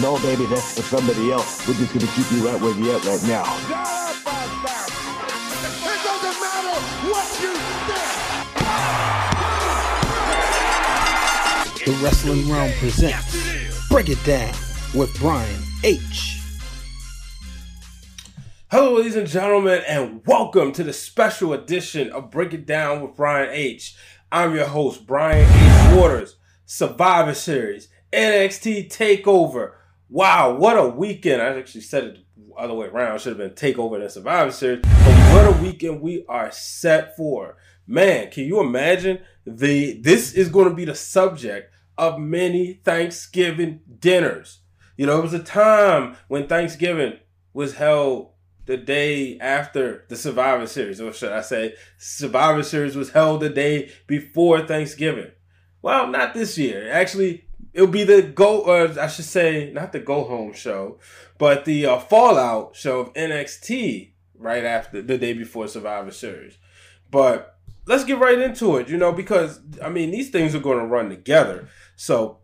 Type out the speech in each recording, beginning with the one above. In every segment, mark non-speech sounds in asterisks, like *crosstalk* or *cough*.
No, baby, that's for somebody else. We're just gonna keep you right where you're at right now. It doesn't matter what you think. The Wrestling Wrealm presents Break It Down with Brian H. Hello, ladies and gentlemen, and welcome to the special edition of Break It Down with Brian H. I'm your host, Brian H. Waters, Survivor Series, NXT TakeOver. Wow, what a weekend! I actually said it the other way around. Should have been TakeOver than Survivor Series. But what a weekend we are set for. Man, can you imagine the this is going to be the subject of many Thanksgiving dinners. You know, it was a time when Thanksgiving was held the day after the Survivor Series, or should I say, Survivor Series was held the day before Thanksgiving. Well, not this year. Actually, it'll be the go, or I should say, not the go home show, but the uh, Fallout show of NXT right after the day before Survivor Series. But let's get right into it, you know, because I mean these things are going to run together. So,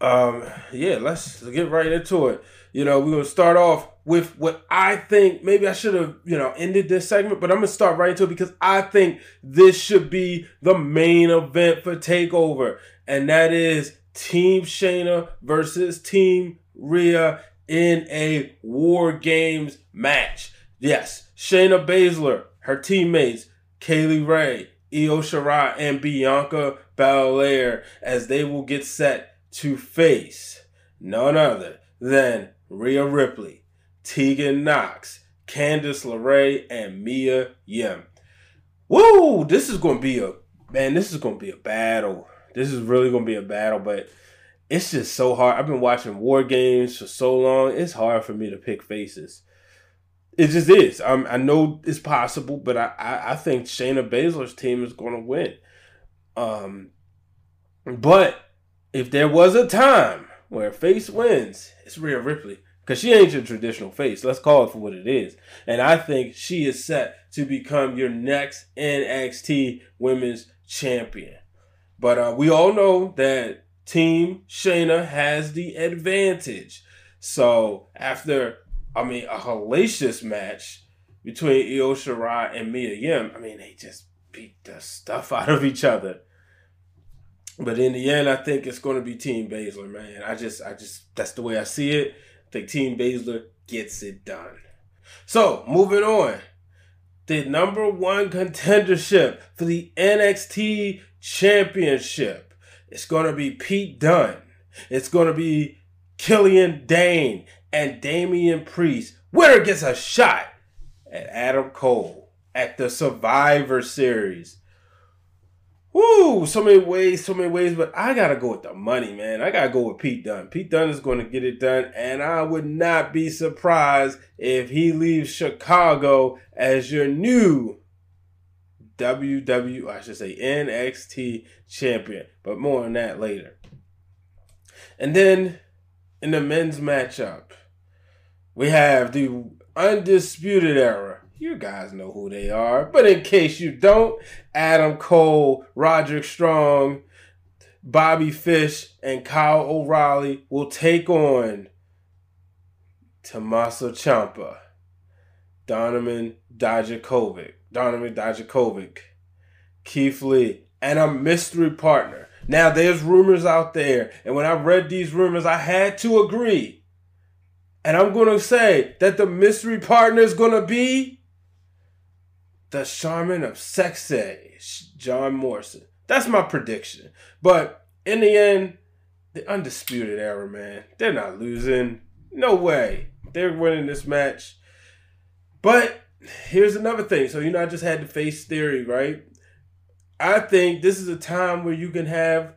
um, yeah, let's get right into it. You know, we're gonna start off with what I think. Maybe I should have, you know, ended this segment, but I'm gonna start right into it because I think this should be the main event for Takeover, and that is Team Shayna versus Team Rhea in a War Games match. Yes, Shayna Baszler, her teammates, Kay Lee Ray, Io Shirai, and Bianca Belair, as they will get set to face none other than Rhea Ripley, Tegan Nox, Candice LeRae, and Mia Yim. Woo! This is to be a man. This is going to be a battle. This is really going to be a battle, but it's just so hard. I've been watching War Games for so long. It's hard for me to pick faces. It just is. I'm, I know it's possible, but I, I, I think Shayna Baszler's team is going to win. Um, but if there was a time where face wins, it's Rhea Ripley. Because she ain't your traditional face. Let's call it for what it is. And I think she is set to become your next NXT Women's Champion. But uh, we all know that Team Shayna has the advantage. So after, I mean, a hellacious match between Io Shirai and Mia Yim, I mean, they just beat the stuff out of each other. But in the end, I think it's going to be Team Baszler, man. I just, I just, that's the way I see it. I think Team Baszler gets it done. So moving on, the number one contendership for the NXT Championship. It's going to be Pete Dunne. It's going to be Killian Dain and Damian Priest. Winner gets a shot at Adam Cole at the Survivor Series. Woo! So many ways, so many ways, but I gotta go with the money, man. I gotta go with Pete Dunne. Pete Dunne is to get it done, and I would not be surprised if he leaves Chicago as your new WW, I should say NXT champion. But more on that later. And then in the men's matchup, we have the Undisputed Era you guys know who they are. But in case you don't, Adam Cole, Roderick Strong, Bobby Fish, and Kyle O'Reilly will take on Tommaso Ciampa, Donovan Dijakovic, Donovan Dijakovic, Keith Lee, and a mystery partner. Now, there's rumors out there, and when I read these rumors, I had to agree. And I'm going to say that the mystery partner is going to be the Shaman of Sexy, John Morrison. That's my prediction. But in the end, the Undisputed Era, man, they're not losing. No way. They're winning this match. But here's another thing. So, you know, I just had to face theory, right? I think this is a time where you can have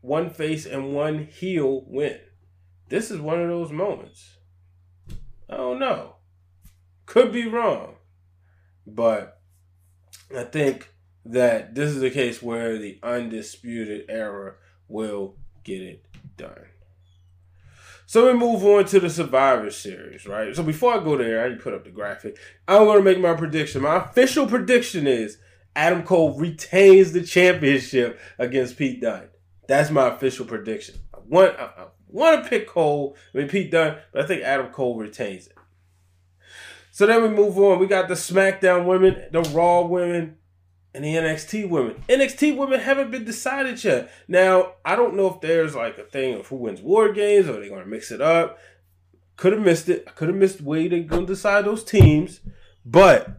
one face and one heel win. This is one of those moments. I don't know. Could be wrong. But I think that this is a case where the undisputed era will get it done. So we move on to the Survivor Series, right? So before I go there, I put up the graphic. I'm going to make my prediction. My official prediction is Adam Cole retains the championship against Pete Dunne. That's my official prediction. I want, I, Want to pick Cole, I mean Pete Dunne, but I think Adam Cole retains it. So then we move on. We got the SmackDown women, the Raw women, and the NXT women. NXT women haven't been decided yet. Now, I don't know if there's like a thing of who wins War Games or they're to mix it up. Could have missed it. I could have missed way they're to decide those teams. But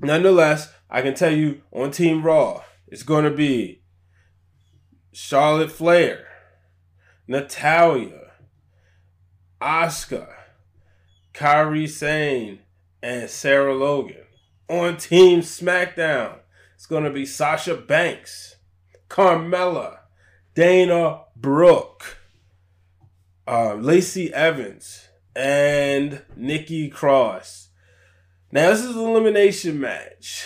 nonetheless, I can tell you on Team Raw, it's to be Charlotte Flair, Natalya, Asuka, Kairi Sane, and Sarah Logan. On Team SmackDown, it's going to be Sasha Banks, Carmella, Dana Brooke, uh, Lacey Evans, and Nikki Cross. Now, this is an elimination match.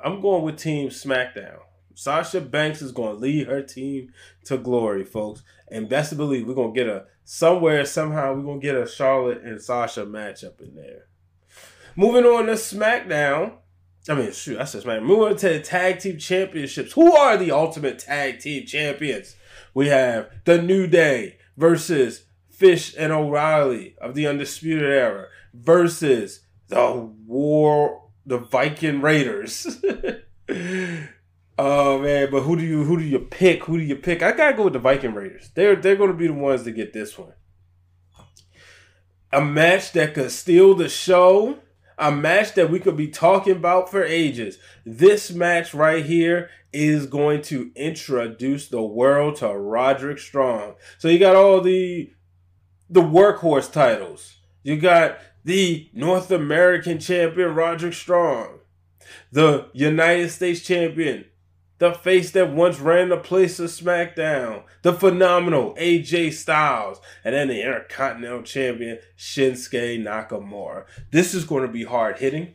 I'm going with Team SmackDown. Sasha Banks is going to lead her team to glory, folks. And best to believe we're to get a somewhere, somehow, we're to get a Charlotte and Sasha matchup in there. Moving on to SmackDown. I mean, shoot, I said SmackDown. Moving to the Tag Team Championships. Who are the Ultimate Tag Team Champions? We have The New Day versus Fish and O'Reilly of the Undisputed Era versus the War, the Viking Raiders. *laughs* oh man, but who do you who do you pick? Who do you pick? I gotta go with the Viking Raiders. They're they're to be the ones to get this one. A match that could steal the show. A match that we could be talking about for ages. This match right here is going to introduce the world to Roderick Strong. So you got all the the workhorse titles. You got the North American champion Roderick Strong, the United States champion, the face that once ran the place of SmackDown, the phenomenal AJ Styles, and then the Intercontinental champion Shinsuke Nakamura. This is going to be hard hitting.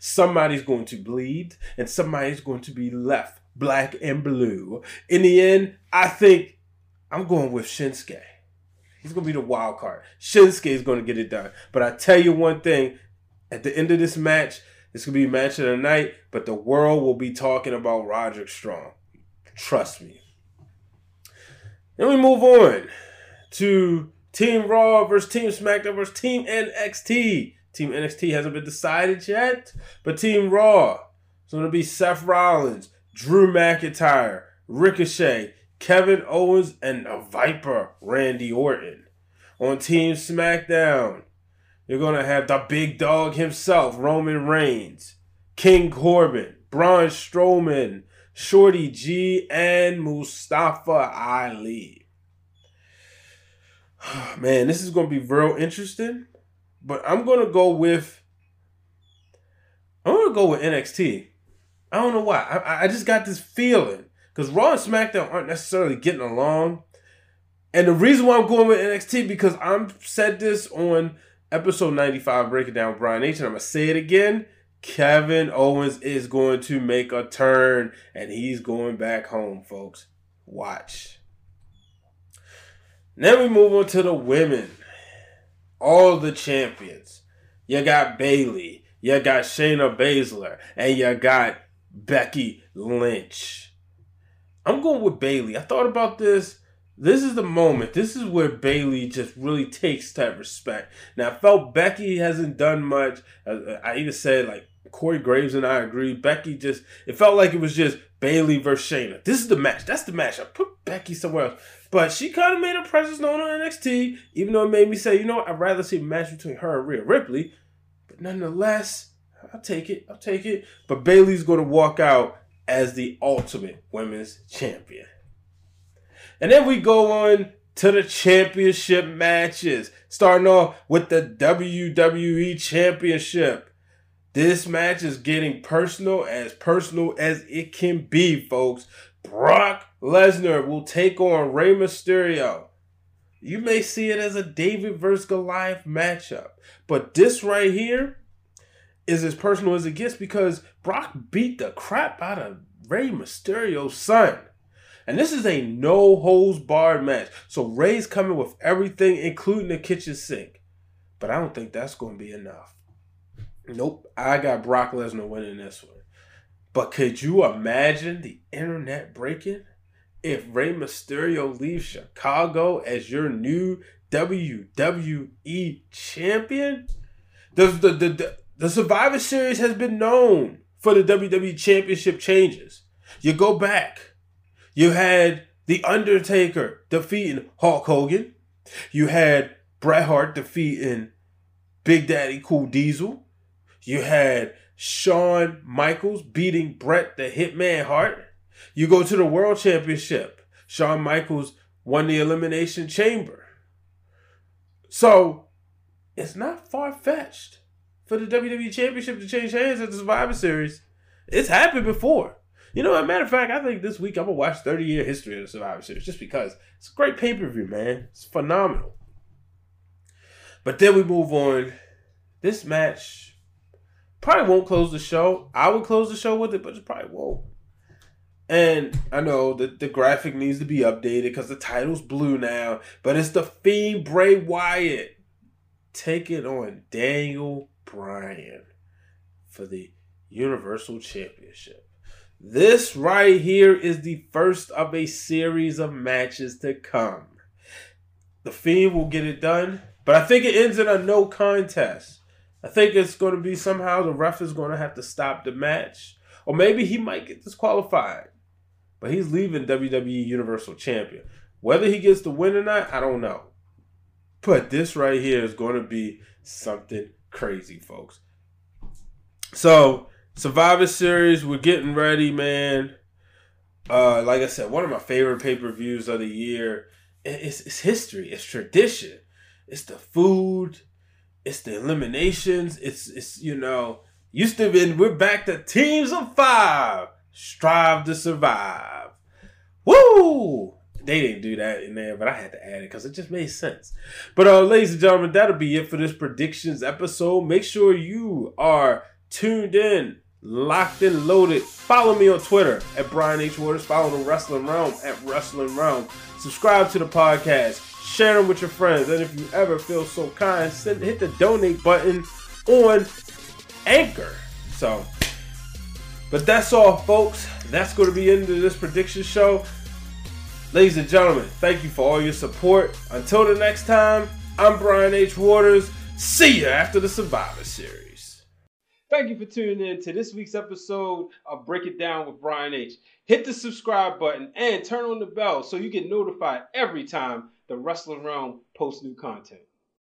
Somebody's going to bleed, and somebody's going to be left black and blue. In the end, I think I'm going with Shinsuke. He's gonna be the wild card. Shinsuke is gonna get it done. But I tell you one thing: at the end of this match, it's gonna be match of the night. But the world will be talking about Roderick Strong. Trust me. Then we move on to Team Raw versus Team SmackDown versus Team NXT. Team NXT hasn't been decided yet, but Team Raw. It's gonna be Seth Rollins, Drew McIntyre, Ricochet, Kevin Owens, and a Viper, Randy Orton. On Team SmackDown, you're going to have the big dog himself, Roman Reigns, King Corbin, Braun Strowman, Shorty G, and Mustafa Ali. *sighs* Man, this is going to be real interesting, but I'm going to go with. I'm going to go with NXT. I don't know why. I, I just got this feeling because Raw and SmackDown aren't necessarily getting along. And the reason why I'm going with NXT because I'm said this on episode 95, breaking down Brian H, and I'm gonna say it again. Kevin Owens is going to make a turn and he's going back home, folks. Watch. Then we move on to the women. All the champions. You got Bayley, you got Shayna Baszler, and you got Becky Lynch. I'm going with Bayley. I thought about this. This is the moment. This is where Bayley just really takes that respect. Now, I felt Becky hasn't done much. I even said like Corey Graves and I agree. Becky just it felt like it was just Bayley versus Shayna. This is the match. That's the match. I put Becky somewhere else, but she kind of made her presence known on NXT. Even though it made me say, you know, what? I'd rather see a match between her and Rhea Ripley. But nonetheless, I'll take it. I'll take it. But Bayley's going to walk out as the ultimate women's champion. And then we go on to the championship matches, starting off with the WWE Championship. This match is getting personal, as personal as it can be, folks. Brock Lesnar will take on Rey Mysterio. You may see it as a David versus Goliath matchup, but this right here is as personal as it gets because Brock beat the crap out of Rey Mysterio's son. And this is a no holds barred match. So Rey's coming with everything, including the kitchen sink. But I don't think that's going to be enough. Nope. I got Brock Lesnar winning this one. But could you imagine the internet breaking if Rey Mysterio leaves Chicago as your new WWE champion? The, the, the, the, the Survivor Series has been known for the WWE Championship changes. You go back, you had The Undertaker defeating Hulk Hogan, you had Bret Hart defeating Big Daddy Cool Diesel, you had Shawn Michaels beating Bret the Hitman Hart. You go to the World Championship. Shawn Michaels won the Elimination Chamber. So it's not far fetched for the WWE Championship to change hands at the Survivor Series. It's happened before. You know, as a matter of fact, I think this week I'm gonna watch 30 year history of the Survivor Series just because it's a great pay per view, man. It's phenomenal. But then we move on. This match probably won't close the show. I would close the show with it, but it probably won't. And I know that the graphic needs to be updated because the title's blue now, but it's the Fiend Bray Wyatt taking on Daniel Bryan for the Universal Championship. This right here is the first of a series of matches to come. The Fiend will get it done, but I think it ends in a no contest. I think it's going to be somehow the ref is going to have to stop the match, or maybe he might get disqualified. But he's leaving WWE Universal Champion. Whether he gets the win or not, I don't know. But this right here is going to be something crazy, folks. So, Survivor Series, we're getting ready, man. Uh, like I said, one of my favorite pay per views of the year. It's, it's history. It's tradition. It's the food. It's the eliminations. It's it's you know used to be. We're back to teams of five. Strive to survive. Woo! They didn't do that in there, but I had to add it because it just made sense. But uh, ladies and gentlemen, that'll be it for this predictions episode. Make sure you are tuned in, locked and loaded. Follow me on Twitter at Brian H. Waters. Follow the Wrestling Wrealm at Wrestling Wrealm. Subscribe to the podcast. Share them with your friends. And if you ever feel so kind, send, hit the donate button on Anchor. So, but that's all, folks. That's going to be end of this prediction show. Ladies and gentlemen, thank you for all your support. Until the next time, I'm Brian H. Waters. See you after the Survivor Series. Thank you for tuning in to this week's episode of Break It Down with Brian H. Hit the subscribe button and turn on the bell so you get notified every time the Wrestling Wrealm posts new content.